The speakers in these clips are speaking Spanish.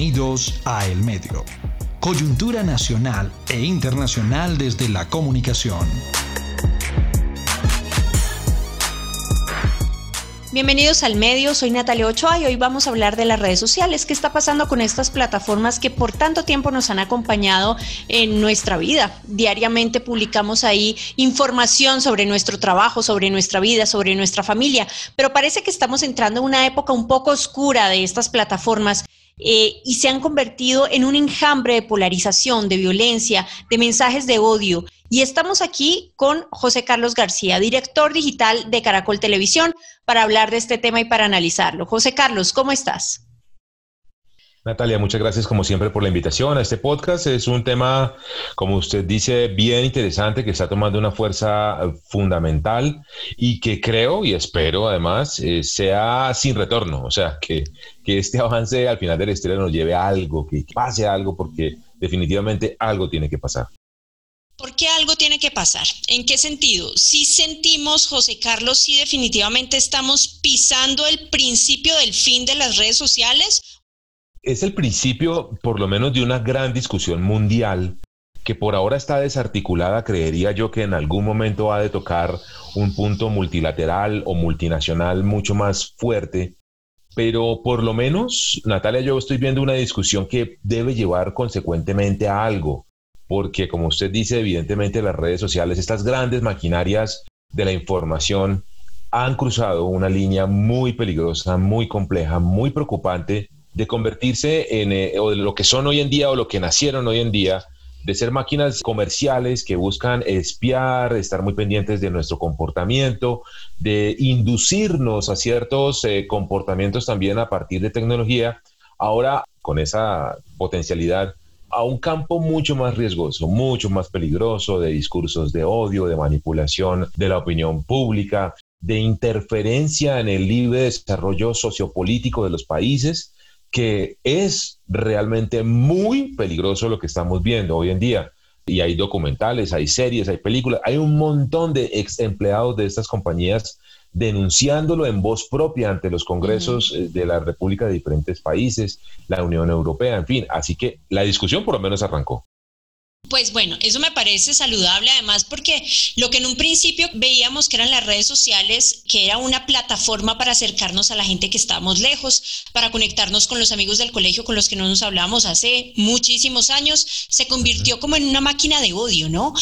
Bienvenidos a El Medio. Coyuntura nacional e internacional desde la comunicación. Bienvenidos al medio, soy Natalia Ochoa y hoy vamos a hablar de las redes sociales. ¿Qué está pasando con estas plataformas que por tanto tiempo nos han acompañado en nuestra vida? Diariamente publicamos ahí información sobre nuestro trabajo, sobre nuestra vida, sobre nuestra familia, pero parece que estamos entrando en una época un poco oscura de estas plataformas eh, y se han convertido en un enjambre de polarización, de violencia, de mensajes de odio. Y estamos aquí con José Carlos García, director digital de Caracol Televisión, para hablar de este tema y para analizarlo. José Carlos, ¿cómo estás? Natalia, muchas gracias como siempre por la invitación a este podcast. Es un tema, como usted dice, bien interesante que está tomando una fuerza fundamental y que creo y espero además eh, sea sin retorno. O sea, que, que este avance al final de la historia nos lleve a algo, que pase algo, porque definitivamente algo tiene que pasar. ¿Por qué algo tiene que pasar? ¿En qué sentido? Si sentimos, José Carlos, si definitivamente estamos pisando el principio del fin de las redes sociales es el principio, por lo menos, de una gran discusión mundial que por ahora está desarticulada, creería yo que en algún momento ha de tocar un punto multilateral o multinacional mucho más fuerte. Pero por lo menos, Natalia, yo estoy viendo una discusión que debe llevar consecuentemente a algo, porque como usted dice, evidentemente las redes sociales, estas grandes maquinarias de la información, han cruzado una línea muy peligrosa, muy compleja, muy preocupante de convertirse en eh, o de lo que son hoy en día o lo que nacieron hoy en día, de ser máquinas comerciales que buscan espiar, estar muy pendientes de nuestro comportamiento, de inducirnos a ciertos eh, comportamientos también a partir de tecnología, ahora con esa potencialidad a un campo mucho más riesgoso, mucho más peligroso de discursos de odio, de manipulación de la opinión pública, de interferencia en el libre desarrollo sociopolítico de los países que es realmente muy peligroso lo que estamos viendo hoy en día. Y hay documentales, hay series, hay películas, hay un montón de ex empleados de estas compañías denunciándolo en voz propia ante los congresos eh, de la República de diferentes países, la Unión Europea, en fin. Así que la discusión por lo menos arrancó. Pues bueno, eso me parece saludable además porque lo que en un principio veíamos que eran las redes sociales, que era una plataforma para acercarnos a la gente que estábamos lejos, para conectarnos con los amigos del colegio con los que no nos hablamos hace muchísimos años, se convirtió como en una máquina de odio, ¿no?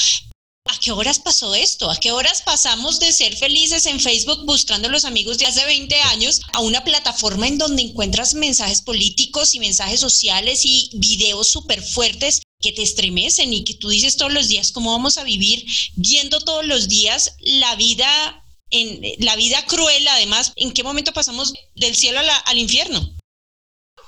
¿A qué horas pasó esto? ¿A qué horas pasamos de ser felices en Facebook buscando los amigos de hace 20 años a una plataforma en donde encuentras mensajes políticos y mensajes sociales y videos súper fuertes que te estremecen y que tú dices todos los días cómo vamos a vivir viendo todos los días la vida en la vida cruel además en qué momento pasamos del cielo al infierno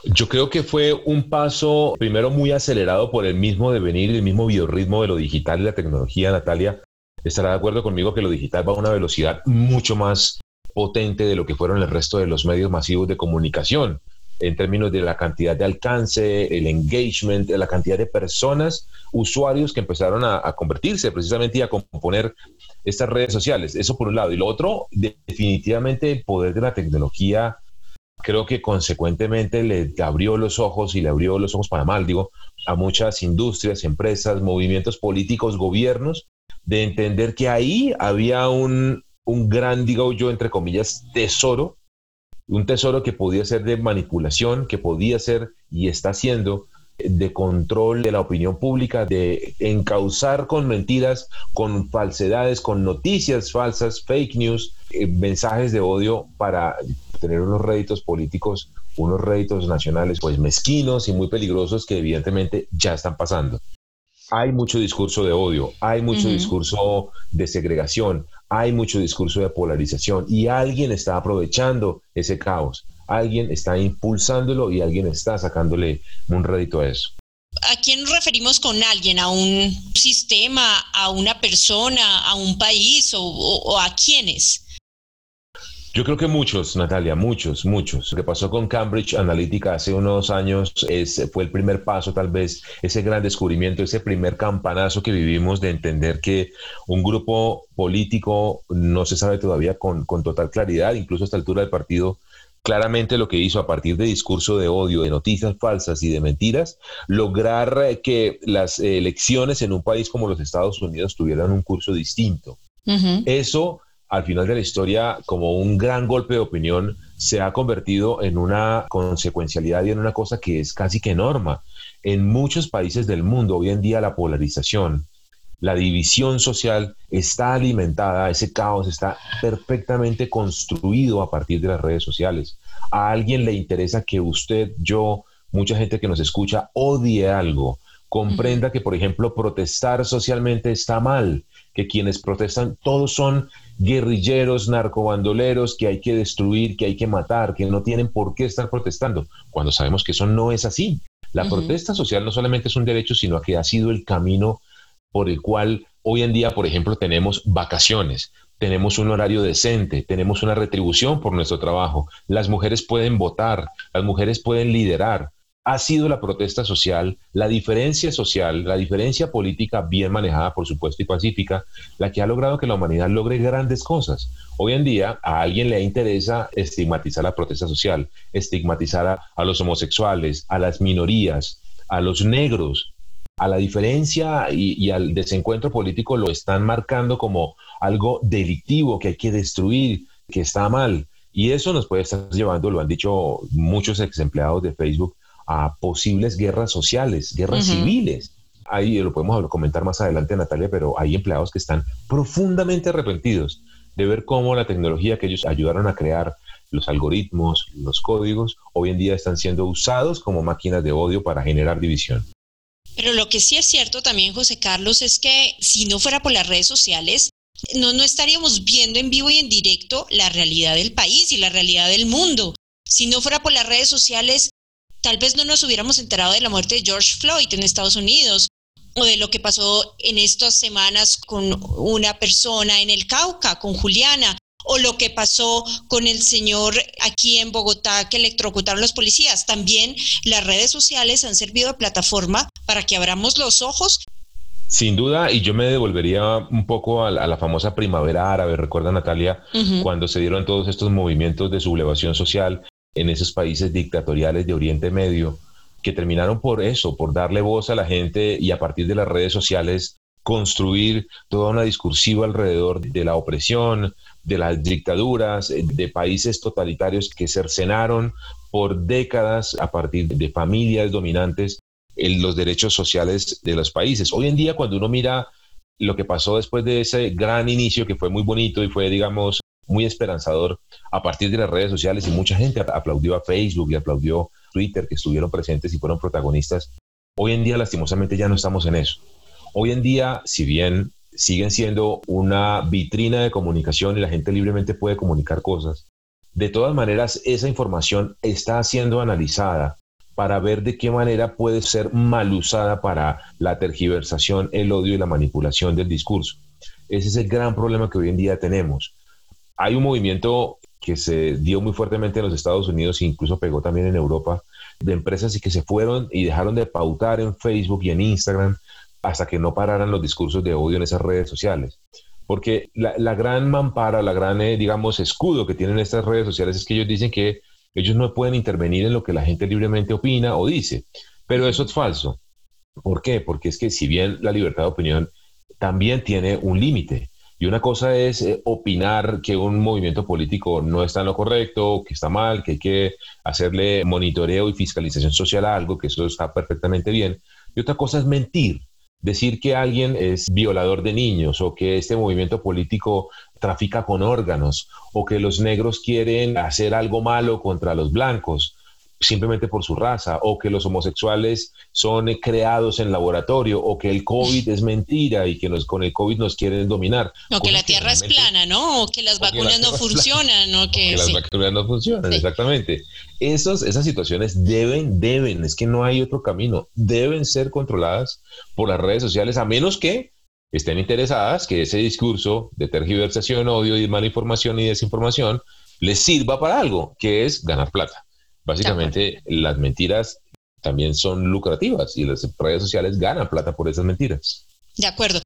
yo creo que fue un paso primero muy acelerado por el mismo devenir, el mismo biorritmo de lo digital y la tecnología. Natalia estará de acuerdo conmigo que lo digital va a una velocidad mucho más potente de lo que fueron el resto de los medios masivos de comunicación en términos de la cantidad de alcance, el engagement, la cantidad de personas, usuarios que empezaron a, convertirse precisamente y a componer estas redes sociales. Eso por un lado. Y lo otro, definitivamente el poder de la tecnología, creo que consecuentemente le abrió los ojos y le abrió los ojos para mal, digo, a muchas industrias, empresas, movimientos políticos, gobiernos, de entender que ahí había un, un gran, digo yo, entre comillas, tesoro un tesoro que podía ser de manipulación, que podía ser y está siendo de control de la opinión pública, de encauzar con mentiras, con falsedades, con noticias falsas, fake news, eh, mensajes de odio para tener unos réditos políticos, unos réditos nacionales pues mezquinos y muy peligrosos que evidentemente ya están pasando. Hay mucho discurso de odio, hay mucho discurso de segregación, hay mucho discurso de polarización y alguien está aprovechando ese caos, alguien está impulsándolo y alguien está sacándole un rédito a eso. ¿A quién referimos con alguien? ¿A un sistema, a una persona, a un país o, a quiénes? Yo creo que muchos, Natalia, muchos, muchos. Lo que pasó con Cambridge Analytica hace unos años es, fue el primer paso, tal vez, ese gran descubrimiento, ese primer campanazo que vivimos de entender que un grupo político no se sabe todavía con, con total claridad, incluso a esta altura del partido claramente lo que hizo a partir de discurso de odio, de noticias falsas y de mentiras, lograr eh, que las elecciones en un país como los Estados Unidos tuvieran un curso distinto. Eso, al final de la historia, como un gran golpe de opinión, se ha convertido en una consecuencialidad y en una cosa que es casi que norma. En muchos países del mundo hoy en día la polarización, la división social está alimentada, ese caos está perfectamente construido a partir de las redes sociales. A alguien le interesa que usted, yo, mucha gente que nos escucha odie algo, comprenda que, por ejemplo, protestar socialmente está mal, que quienes protestan todos son guerrilleros, narcobandoleros, que hay que destruir, que hay que matar, que no tienen por qué estar protestando, cuando sabemos que eso no es así. La protesta social no solamente es un derecho, sino que ha sido el camino por el cual hoy en día, por ejemplo, tenemos vacaciones, tenemos un horario decente, tenemos una retribución por nuestro trabajo, las mujeres pueden votar, las mujeres pueden liderar. Ha sido la protesta social, la diferencia social, la diferencia política bien manejada, por supuesto, y pacífica, la que ha logrado que la humanidad logre grandes cosas. Hoy en día a alguien le interesa estigmatizar la protesta social, estigmatizar a, los homosexuales, a las minorías, a los negros, a la diferencia y, al desencuentro político lo están marcando como algo delictivo que hay que destruir, que está mal. Y eso nos puede estar llevando, lo han dicho muchos ex empleados de Facebook, a posibles guerras sociales, guerras civiles. Ahí lo podemos comentar más adelante, Natalia, pero hay empleados que están profundamente arrepentidos de ver cómo la tecnología que ellos ayudaron a crear, los algoritmos, los códigos, hoy en día están siendo usados como máquinas de odio para generar división. Pero lo que sí es cierto también, José Carlos, es que si no fuera por las redes sociales, no, no estaríamos viendo en vivo y en directo la realidad del país y la realidad del mundo. Si no fuera por las redes sociales, tal vez no nos hubiéramos enterado de la muerte de George Floyd en Estados Unidos o de lo que pasó en estas semanas con una persona en el Cauca, con Juliana, o lo que pasó con el señor aquí en Bogotá que electrocutaron los policías. También las redes sociales han servido de plataforma para que abramos los ojos. Sin duda, y yo me devolvería un poco a la, famosa primavera árabe, recuerda Natalia, cuando se dieron todos estos movimientos de sublevación social en esos países dictatoriales de Oriente Medio, que terminaron por eso, por darle voz a la gente y a partir de las redes sociales construir toda una discursiva alrededor de la opresión, de las dictaduras, eh, de países totalitarios que cercenaron por décadas a partir de familias dominantes los derechos sociales de los países. Hoy en día, cuando uno mira lo que pasó después de ese gran inicio que fue muy bonito y fue, digamos, muy esperanzador a partir de las redes sociales y mucha gente aplaudió a Facebook y aplaudió Twitter que estuvieron presentes y fueron protagonistas. Hoy en día, lastimosamente, ya no estamos en eso. Hoy en día, si bien siguen siendo una vitrina de comunicación y la gente libremente puede comunicar cosas. De todas maneras, esa información está siendo analizada para ver de qué manera puede ser mal usada para la tergiversación, el odio y la manipulación del discurso. Ese es el gran problema que hoy en día tenemos. Hay un movimiento que se dio muy fuertemente en los Estados Unidos e incluso pegó también en Europa, de empresas y que se fueron y dejaron de pautar en Facebook y en Instagram hasta que no pararan los discursos de odio en esas redes sociales. Porque la, gran mampara, la gran, eh, digamos, escudo que tienen estas redes sociales es que ellos dicen que ellos no pueden intervenir en lo que la gente libremente opina o dice. Pero eso es falso. ¿Por qué? Porque es que si bien la libertad de opinión también tiene un límite. Y una cosa es eh, opinar que un movimiento político no está en lo correcto, que está mal, que hay que hacerle monitoreo y fiscalización social a algo, que eso está perfectamente bien. Y otra cosa es mentir decir que alguien es violador de niños o que este movimiento político trafica con órganos o que los negros quieren hacer algo malo contra los blancos simplemente por su raza, o que los homosexuales son creados en laboratorio, o que el COVID es mentira y que nos, con el COVID nos quieren dominar. O que la Tierra es plana, ¿no? O que las vacunas no funcionan, ¿no? Que, las vacunas no funcionan, exactamente. Esos, esas situaciones deben, deben, es que no hay otro camino, deben ser controladas por las redes sociales, a menos que estén interesadas que ese discurso de tergiversación, odio y mala información y desinformación les sirva para algo, que es ganar plata. Básicamente, las mentiras también son lucrativas y las redes sociales ganan plata por esas mentiras. De acuerdo.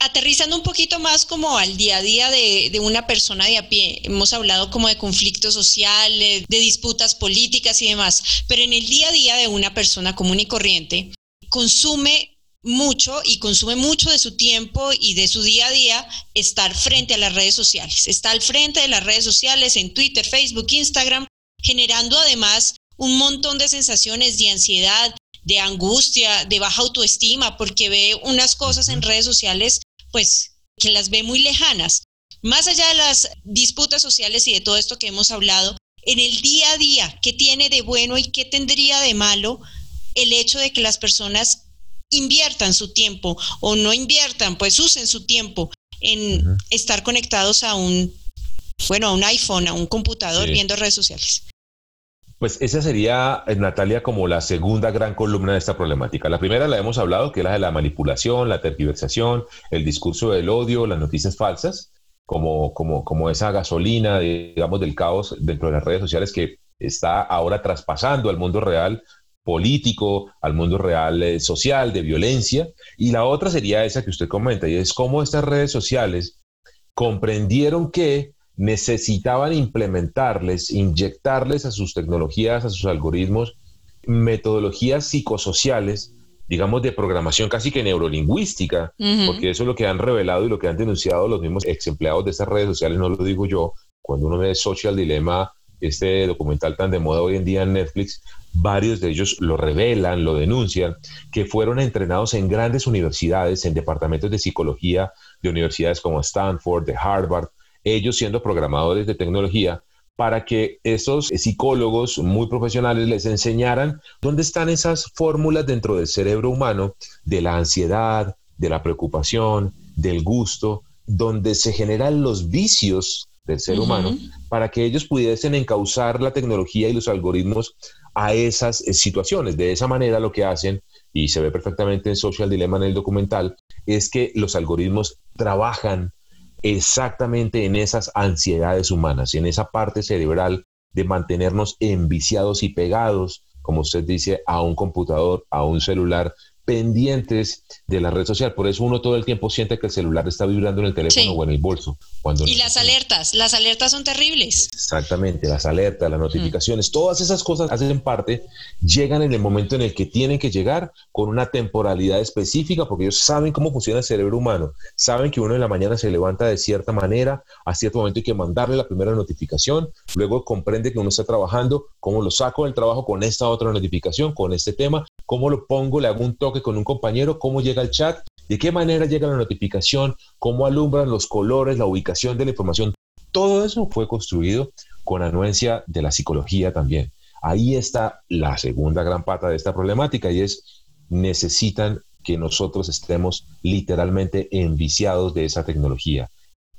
aterrizando un poquito más como al día a día de, de, una persona de a pie, hemos hablado como de conflictos sociales, de disputas políticas y demás, pero en el día a día de una persona común y corriente, consume mucho y consume mucho de su tiempo y de su día a día estar frente a las redes sociales. Está al frente de las redes sociales en Twitter, Facebook, Instagram, generando además un montón de sensaciones de ansiedad, de angustia, de baja autoestima, porque ve unas cosas en redes sociales, pues que las ve muy lejanas. Más allá de las disputas sociales y de todo esto que hemos hablado, en el día a día, ¿qué tiene de bueno y qué tendría de malo el hecho de que las personas inviertan su tiempo o no inviertan, pues usen su tiempo en estar conectados a un, bueno, a un iPhone, a un computador viendo redes sociales. Pues esa sería, eh, Natalia, como la segunda gran columna de esta problemática. La primera la hemos hablado, que es la de la manipulación, la tergiversación, el discurso del odio, las noticias falsas, como, como, como esa gasolina, digamos, del caos dentro de las redes sociales que está ahora traspasando al mundo real político, al mundo real eh, social, de violencia. Y la otra sería esa que usted comenta, y es cómo estas redes sociales comprendieron que necesitaban implementarles, inyectarles a sus tecnologías, a sus algoritmos, metodologías psicosociales, digamos, de programación casi que neurolingüística, porque eso es lo que han revelado y lo que han denunciado los mismos ex empleados de estas redes sociales, no lo digo yo, cuando uno ve Social Dilemma, este documental tan de moda hoy en día en Netflix, varios de ellos lo revelan, lo denuncian, que fueron entrenados en grandes universidades, en departamentos de psicología de universidades como Stanford, de Harvard, ellos siendo programadores de tecnología, para que esos psicólogos muy profesionales les enseñaran dónde están esas fórmulas dentro del cerebro humano de la ansiedad, de la preocupación, del gusto, donde se generan los vicios del ser humano, para que ellos pudiesen encauzar la tecnología y los algoritmos a esas eh, situaciones. De esa manera lo que hacen, y se ve perfectamente en Social Dilemma en el documental, es que los algoritmos trabajan exactamente en esas ansiedades humanas, en esa parte cerebral de mantenernos enviciados y pegados, como usted dice, a un computador, a un celular, pendientes de la red social. Por eso uno todo el tiempo siente que el celular está vibrando en el teléfono o en el bolso. Cuando y las alertas, las alertas son terribles. Exactamente, las alertas, las notificaciones, todas esas cosas hacen parte, llegan en el momento en el que tienen que llegar con una temporalidad específica, porque ellos saben cómo funciona el cerebro humano, saben que uno en la mañana se levanta de cierta manera, a cierto momento hay que mandarle la primera notificación, luego comprende que uno está trabajando, cómo lo saco del trabajo con esta otra notificación, con este tema, cómo lo pongo, le hago un toque con un compañero, cómo llega el chat, de qué manera llega la notificación, cómo alumbran los colores, la ubicación de la información. Todo eso fue construido con anuencia de la psicología también. Ahí está la segunda gran pata de esta problemática y es necesitan que nosotros estemos literalmente enviciados de esa tecnología,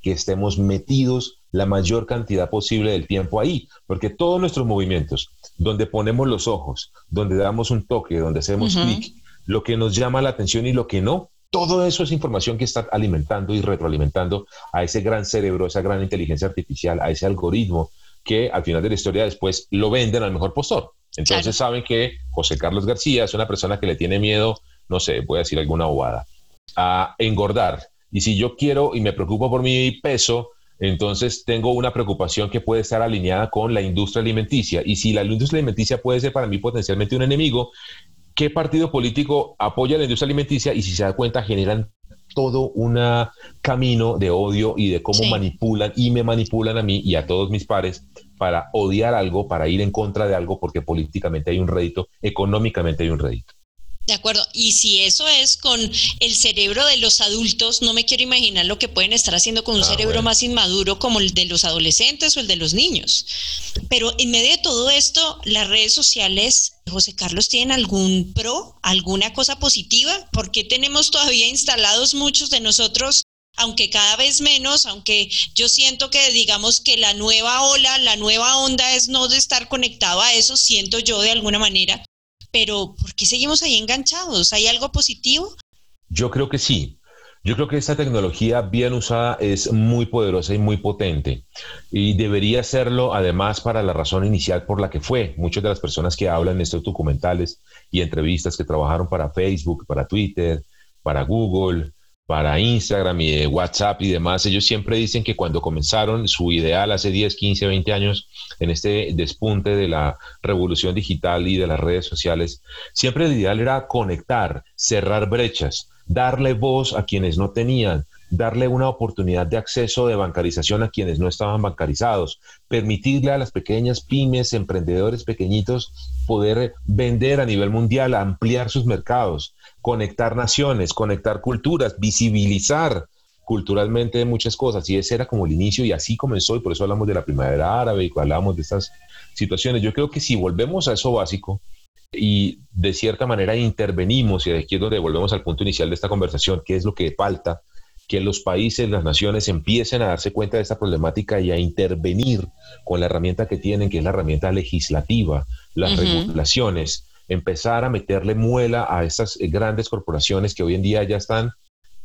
que estemos metidos la mayor cantidad posible del tiempo ahí, porque todos nuestros movimientos, donde ponemos los ojos, donde damos un toque, donde hacemos clic, lo que nos llama la atención y lo que no, todo eso es información que está alimentando y retroalimentando a ese gran cerebro, a esa gran inteligencia artificial, a ese algoritmo que al final de la historia después lo venden al mejor postor. Entonces saben que José Carlos García es una persona que le tiene miedo, no sé, voy a decir alguna bobada, a engordar. Y si yo quiero y me preocupo por mi peso, entonces tengo una preocupación que puede estar alineada con la industria alimenticia. Y si la industria alimenticia puede ser para mí potencialmente un enemigo, ¿qué partido político apoya la industria alimenticia? Y si se da cuenta, generan todo un camino de odio y de cómo manipulan y me manipulan a mí y a todos mis pares para odiar algo, para ir en contra de algo, porque políticamente hay un rédito, económicamente hay un rédito. De acuerdo. Y si eso es con el cerebro de los adultos, no me quiero imaginar lo que pueden estar haciendo con un ah, cerebro más inmaduro como el de los adolescentes o el de los niños. Pero en medio de todo esto, las redes sociales, José Carlos, ¿tienen algún pro, alguna cosa positiva? ¿Por qué tenemos todavía instalados muchos de nosotros aunque cada vez menos, aunque yo siento que digamos que la nueva ola, la nueva onda es no de estar conectado a eso, siento yo de alguna manera, pero ¿por qué seguimos ahí enganchados? ¿Hay algo positivo? Yo creo que sí. Yo creo que esta tecnología bien usada es muy poderosa y muy potente y debería serlo además para la razón inicial por la que fue. Muchas de las personas que hablan en estos documentales y entrevistas que trabajaron para Facebook, para Twitter, para Google, para Instagram y WhatsApp y demás, ellos siempre dicen que cuando comenzaron su ideal hace 10, 15, 20 años en este despunte de la revolución digital y de las redes sociales, siempre el ideal era conectar, cerrar brechas, darle voz a quienes no tenían, darle una oportunidad de acceso de bancarización a quienes no estaban bancarizados, permitirle a las pequeñas pymes, emprendedores pequeñitos, poder vender a nivel mundial, ampliar sus mercados, conectar naciones, conectar culturas, visibilizar culturalmente muchas cosas. Y ese era como el inicio y así comenzó y por eso hablamos de la primavera árabe y hablamos de estas situaciones. Yo creo que si volvemos a eso básico, y de cierta manera intervenimos, y aquí es donde volvemos al punto inicial de esta conversación, qué es lo que falta que los países, las naciones empiecen a darse cuenta de esta problemática y a intervenir con la herramienta que tienen, que es la herramienta legislativa, las regulaciones, empezar a meterle muela a estas grandes corporaciones que hoy en día ya están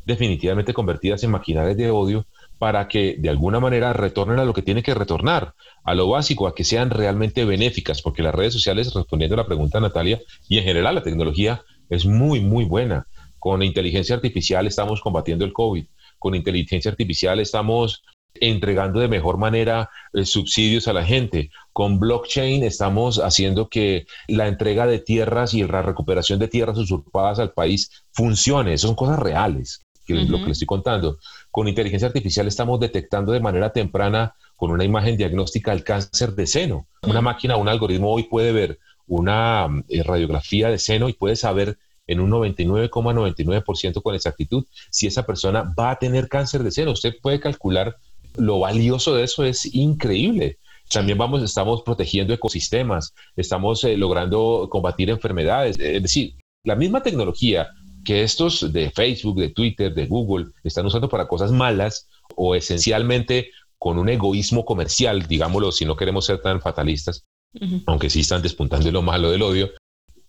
definitivamente convertidas en maquinarias de odio para que de alguna manera retornen a lo que tienen que retornar, a lo básico, a que sean realmente benéficas, porque las redes sociales, respondiendo a la pregunta Natalia, y en general la tecnología es muy, muy buena con inteligencia artificial estamos combatiendo el COVID. Con inteligencia artificial estamos entregando de mejor manera eh, subsidios a la gente. Con blockchain estamos haciendo que la entrega de tierras y la recuperación de tierras usurpadas al país funcione. Son cosas reales, que es lo que les estoy contando. Con inteligencia artificial estamos detectando de manera temprana con una imagen diagnóstica el cáncer de seno. Una máquina, un algoritmo hoy puede ver una eh, radiografía de seno y puede saber en un 99,99% con exactitud si esa persona va a tener cáncer de seno. Usted puede calcular lo valioso de eso, es increíble. También vamos, estamos protegiendo ecosistemas, estamos eh, logrando combatir enfermedades. Es decir, la misma tecnología que estos de Facebook, de Twitter, de Google están usando para cosas malas o esencialmente con un egoísmo comercial, digámoslo, si no queremos ser tan fatalistas, aunque sí están despuntando lo malo del odio,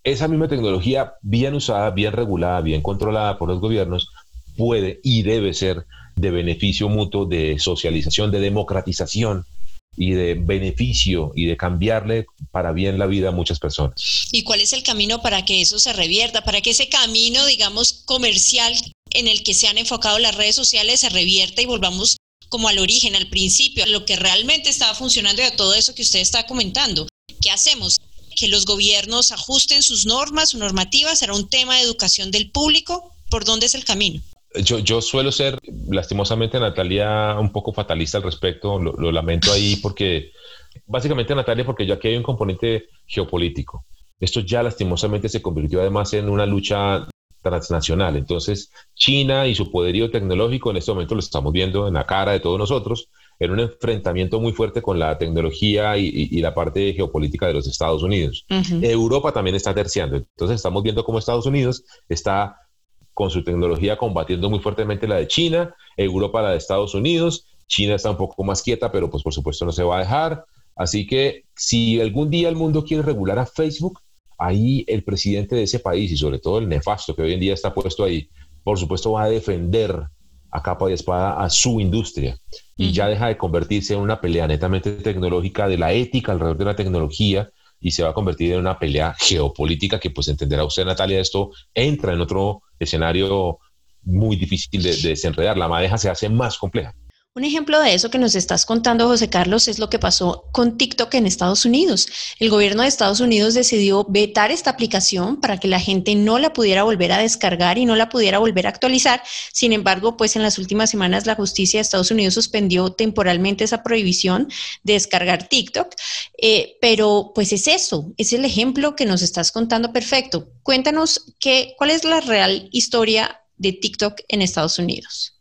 esa misma tecnología bien usada, bien regulada, bien controlada por los gobiernos, puede y debe ser de beneficio mutuo, de socialización, de democratización y de beneficio y de cambiarle para bien la vida a muchas personas. ¿Y cuál es el camino para que eso se revierta, para que ese camino, digamos, comercial en el que se han enfocado las redes sociales se revierta y volvamos como al origen, al principio, a lo que realmente estaba funcionando y a todo eso que usted está comentando? ¿Qué hacemos? Que los gobiernos ajusten sus normas, sus normativas, será un tema de educación del público. ¿Por dónde es el camino? Yo, yo suelo ser, lastimosamente, Natalia, un poco fatalista al respecto, lo, lamento ahí porque, básicamente, Natalia, porque ya aquí hay un componente geopolítico. Esto ya lastimosamente se convirtió además en una lucha transnacional. Entonces, China y su poderío tecnológico en este momento lo estamos viendo en la cara de todos nosotros en un enfrentamiento muy fuerte con la tecnología y, la parte geopolítica de los Estados Unidos. Europa también está terciando. Entonces estamos viendo cómo Estados Unidos está con su tecnología combatiendo muy fuertemente la de China, Europa la de Estados Unidos, China está un poco más quieta, pero pues por supuesto no se va a dejar. Así que si algún día el mundo quiere regular a Facebook, ahí el presidente de ese país y sobre todo el nefasto que hoy en día está puesto ahí, por supuesto va a defender a capa y espada a su industria. Y ya deja de convertirse en una pelea netamente tecnológica de la ética alrededor de la tecnología y se va a convertir en una pelea geopolítica que pues entenderá usted Natalia esto entra en otro escenario muy difícil de, de desenredar. La madeja se hace más compleja un ejemplo de eso que nos estás contando, José Carlos, es lo que pasó con TikTok en Estados Unidos. El gobierno de Estados Unidos decidió vetar esta aplicación para que la gente no la pudiera volver a descargar y no la pudiera volver a actualizar. Sin embargo, pues en las últimas semanas la justicia de Estados Unidos suspendió temporalmente esa prohibición de descargar TikTok. Eh, pero pues es eso, es el ejemplo que nos estás contando perfecto. Cuéntanos qué, cuál es la real historia de TikTok en Estados Unidos.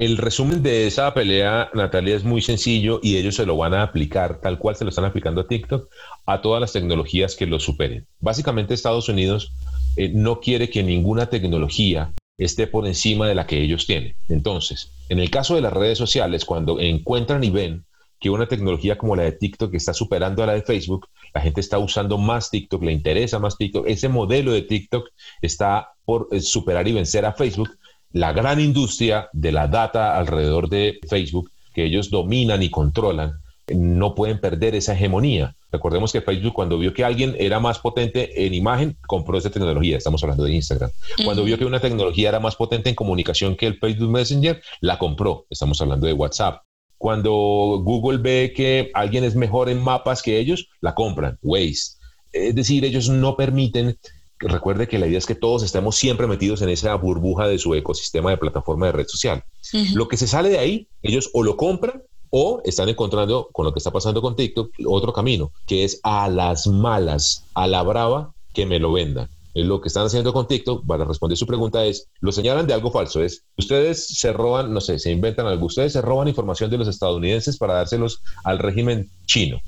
El resumen de esa pelea, Natalia, es muy sencillo y ellos se lo van a aplicar tal cual se lo están aplicando a TikTok a todas las tecnologías que lo superen. Básicamente Estados Unidos eh, no quiere que ninguna tecnología esté por encima de la que ellos tienen. Entonces, en el caso de las redes sociales, cuando encuentran y ven que una tecnología como la de TikTok está superando a la de Facebook, la gente está usando más TikTok, le interesa más TikTok, ese modelo de TikTok está por eh, superar y vencer a Facebook, la gran industria de la data alrededor de Facebook, que ellos dominan y controlan, no pueden perder esa hegemonía. Recordemos que Facebook cuando vio que alguien era más potente en imagen, compró esa tecnología. Estamos hablando de Instagram. Cuando vio que una tecnología era más potente en comunicación que el Facebook Messenger, la compró. Estamos hablando de WhatsApp. Cuando Google ve que alguien es mejor en mapas que ellos, la compran. Waze. Es decir, ellos no permiten recuerde que la idea es que todos estemos siempre metidos en esa burbuja de su ecosistema de plataforma de red social. Lo que se sale de ahí, ellos o lo compran o están encontrando con lo que está pasando con TikTok otro camino, que es a las malas, a la brava, que me lo vendan. Lo que están haciendo con TikTok, para responder su pregunta es, lo señalan de algo falso, es, ustedes se roban, no sé, se inventan algo, ustedes se roban información de los estadounidenses para dárselos al régimen chino.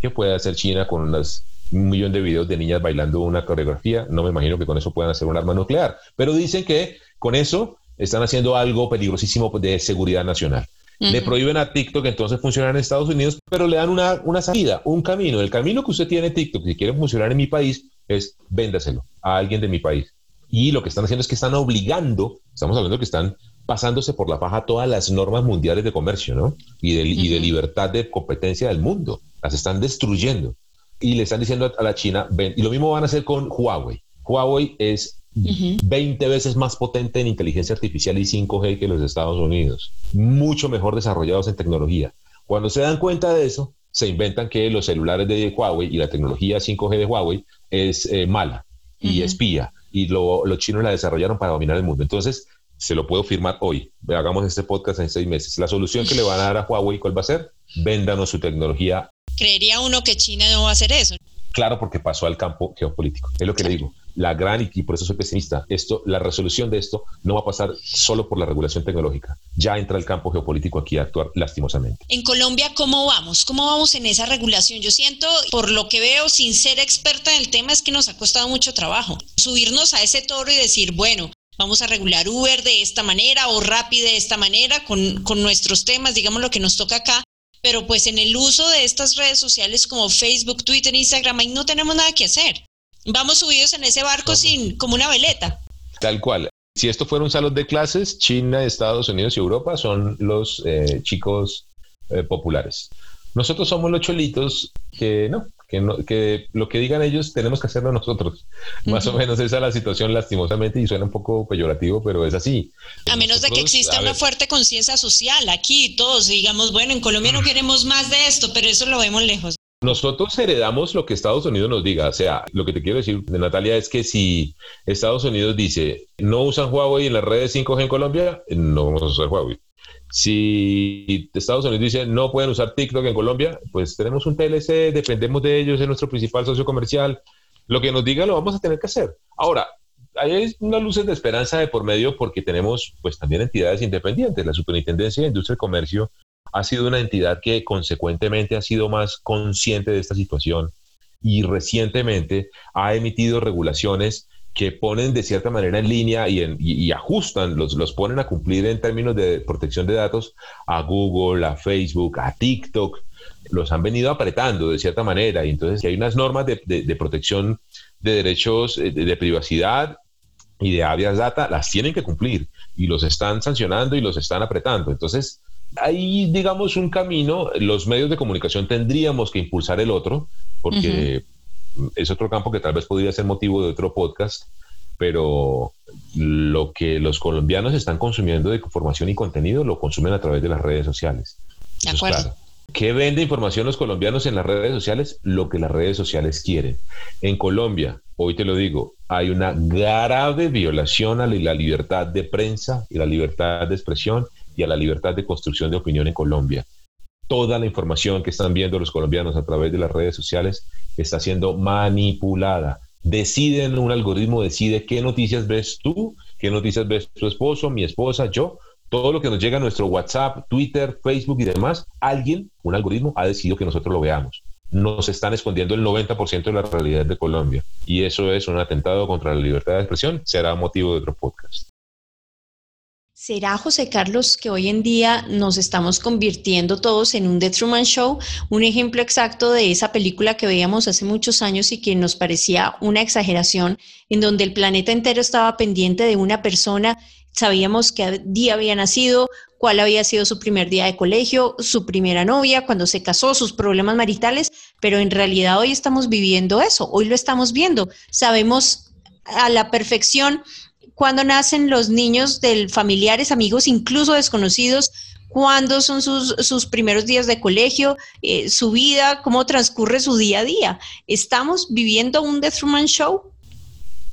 ¿Qué puede hacer China con unas un millón de videos de niñas bailando una coreografía. No me imagino que con eso puedan hacer un arma nuclear, pero dicen que con eso están haciendo algo peligrosísimo de seguridad nacional. Le prohíben a TikTok entonces funcionar en Estados Unidos, pero le dan una, una, salida, un camino. El camino que usted tiene TikTok, si quiere funcionar en mi país, es véndaselo a alguien de mi país. Y lo que están haciendo es que están obligando, estamos hablando que están pasándose por la faja todas las normas mundiales de comercio, ¿no? Y de, y de libertad de competencia del mundo. Las están destruyendo y le están diciendo a la China, ven, y lo mismo van a hacer con Huawei. Huawei es 20 veces más potente en inteligencia artificial y 5G que los Estados Unidos, mucho mejor desarrollados en tecnología. Cuando se dan cuenta de eso, se inventan que los celulares de Huawei y la tecnología 5G de Huawei es eh, mala y espía, y los chinos la desarrollaron para dominar el mundo. Entonces, se lo puedo firmar hoy. Hagamos este podcast en seis meses. La solución que le van a dar a Huawei, ¿cuál va a ser? Véndanos su tecnología creería uno que China no va a hacer eso. Claro, porque pasó al campo geopolítico. Es lo que le digo. La gran, y por eso soy pesimista, esto, la resolución de esto no va a pasar solo por la regulación tecnológica. Ya entra el campo geopolítico aquí a actuar lastimosamente. En Colombia, ¿cómo vamos? ¿Cómo vamos en esa regulación? Yo siento, por lo que veo, sin ser experta en el tema, es que nos ha costado mucho trabajo. Subirnos a ese toro y decir, bueno, vamos a regular Uber de esta manera o Rappi de esta manera con, con nuestros temas, digamos lo que nos toca acá, pero pues en el uso de estas redes sociales como Facebook, Twitter, Instagram, ahí no tenemos nada que hacer. Vamos subidos en ese barco sin como una veleta. Tal cual. Si esto fuera un salón de clases, China, Estados Unidos y Europa son los eh, chicos eh, populares. Nosotros somos los cholitos que no, que, lo que digan ellos tenemos que hacerlo nosotros. Más o menos esa es la situación lastimosamente y suena un poco peyorativo, pero es así. A menos de que exista una fuerte conciencia social aquí, todos digamos, bueno, en Colombia no queremos más de esto, pero eso lo vemos lejos. Nosotros heredamos lo que Estados Unidos nos diga. O sea, lo que te quiero decir, Natalia, es que si Estados Unidos dice no usan Huawei en las redes 5G en Colombia, no vamos a usar Huawei. Si Estados Unidos dice no pueden usar TikTok en Colombia, pues tenemos un TLC, dependemos de ellos, es nuestro principal socio comercial. Lo que nos diga lo vamos a tener que hacer. Ahora, hay unas luces de esperanza de por medio porque tenemos pues también entidades independientes. La Superintendencia de Industria y Comercio ha sido una entidad que consecuentemente ha sido más consciente de esta situación y recientemente ha emitido regulaciones que ponen de cierta manera en línea y, ajustan, los, los ponen a cumplir en términos de protección de datos a Google, a Facebook, a TikTok, los han venido apretando de cierta manera. Y entonces, hay unas normas de, de, protección de derechos eh, de, privacidad y de habeas data, las tienen que cumplir y los están sancionando y los están apretando. Entonces, hay, digamos, un camino. Los medios de comunicación tendríamos que impulsar el otro, porque es otro campo que tal vez podría ser motivo de otro podcast, pero lo que los colombianos están consumiendo de información y contenido lo consumen a través de las redes sociales. De acuerdo. ¿Qué vende información los colombianos en las redes sociales? Lo que las redes sociales quieren. En Colombia, hoy te lo digo, hay una grave violación a la libertad de prensa y la libertad de expresión y a la libertad de construcción de opinión en Colombia toda la información que están viendo los colombianos a través de las redes sociales está siendo manipulada. Deciden, un algoritmo decide qué noticias ves tú, qué noticias ves tu esposo, mi esposa, yo. Todo lo que nos llega a nuestro WhatsApp, Twitter, Facebook y demás, alguien, un algoritmo, ha decidido que nosotros lo veamos. Nos están escondiendo el 90% de la realidad de Colombia. Y eso es un atentado contra la libertad de expresión. Será motivo de otro podcast. ¿Será, José Carlos, que hoy en día nos estamos convirtiendo todos en un The Truman Show? Un ejemplo exacto de esa película que veíamos hace muchos años y que nos parecía una exageración, en donde el planeta entero estaba pendiente de una persona sabíamos qué día había nacido, cuál había sido su primer día de colegio, su primera novia, cuando se casó, sus problemas maritales, pero en realidad hoy estamos viviendo eso, hoy lo estamos viendo. Sabemos a la perfección cuándo nacen los niños de familiares, amigos, incluso desconocidos, cuándo son sus, primeros días de colegio, eh, su vida, cómo transcurre su día a día. ¿Estamos viviendo un The Truman Show?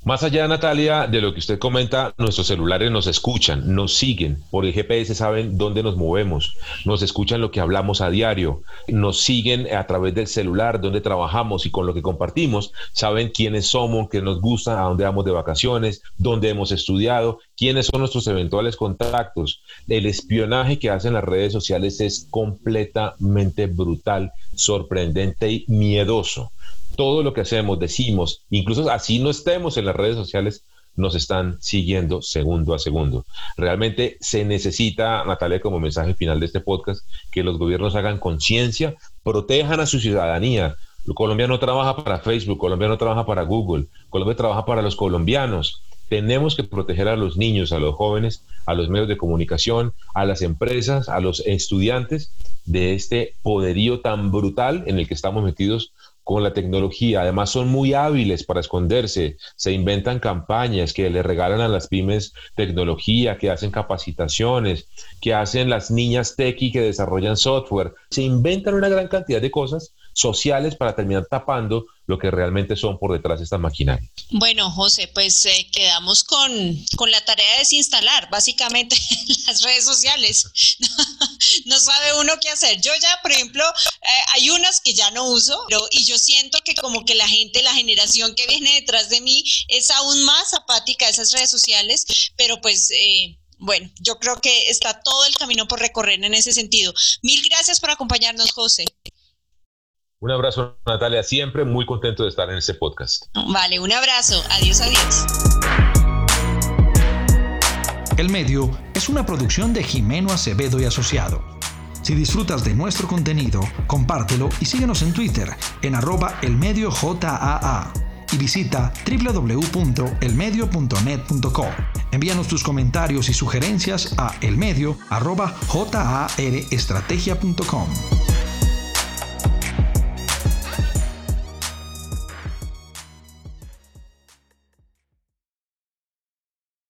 Más allá, Natalia, de lo que usted comenta, nuestros celulares nos escuchan, nos siguen, por el GPS saben dónde nos movemos, nos escuchan lo que hablamos a diario, nos siguen a través del celular, dónde trabajamos y con lo que compartimos, saben quiénes somos, qué nos gusta, a dónde vamos de vacaciones, dónde hemos estudiado, quiénes son nuestros eventuales contactos. El espionaje que hacen las redes sociales es completamente brutal, sorprendente y miedoso todo lo que hacemos, decimos, incluso así no estemos en las redes sociales, nos están siguiendo segundo a segundo. Realmente se necesita, Natalia, como mensaje final de este podcast, que los gobiernos hagan conciencia, protejan a su ciudadanía. Colombia no trabaja para Facebook, Colombia no trabaja para Google, Colombia trabaja para los colombianos. Tenemos que proteger a los niños, a los jóvenes, a los medios de comunicación, a las empresas, a los estudiantes de este poderío tan brutal en el que estamos metidos con la tecnología. Además son muy hábiles para esconderse. Se inventan campañas que le regalan a las pymes tecnología, que hacen capacitaciones, que hacen las niñas tequi que desarrollan software. Se inventan una gran cantidad de cosas sociales para terminar tapando lo que realmente son por detrás de estas maquinarias. Bueno, José, pues eh, quedamos con, la tarea de desinstalar básicamente las redes sociales. no sabe uno qué hacer. Yo ya, por ejemplo, eh, hay unas que ya no uso pero, y yo siento que como que la gente, la generación que viene detrás de mí es aún más apática a esas redes sociales, pero pues... Eh, bueno, yo creo que está todo el camino por recorrer en ese sentido. Mil gracias por acompañarnos, José. Un abrazo, Natalia. Siempre muy contento de estar en este podcast. Vale, un abrazo. Adiós, adiós. El Medio es una producción de Jimeno Acevedo y Asociado. Si disfrutas de nuestro contenido, compártelo y síguenos en Twitter en arroba elmediojaa y visita www.elmedio.net.co. Envíanos tus comentarios y sugerencias a elmedio.jarestrategia.com.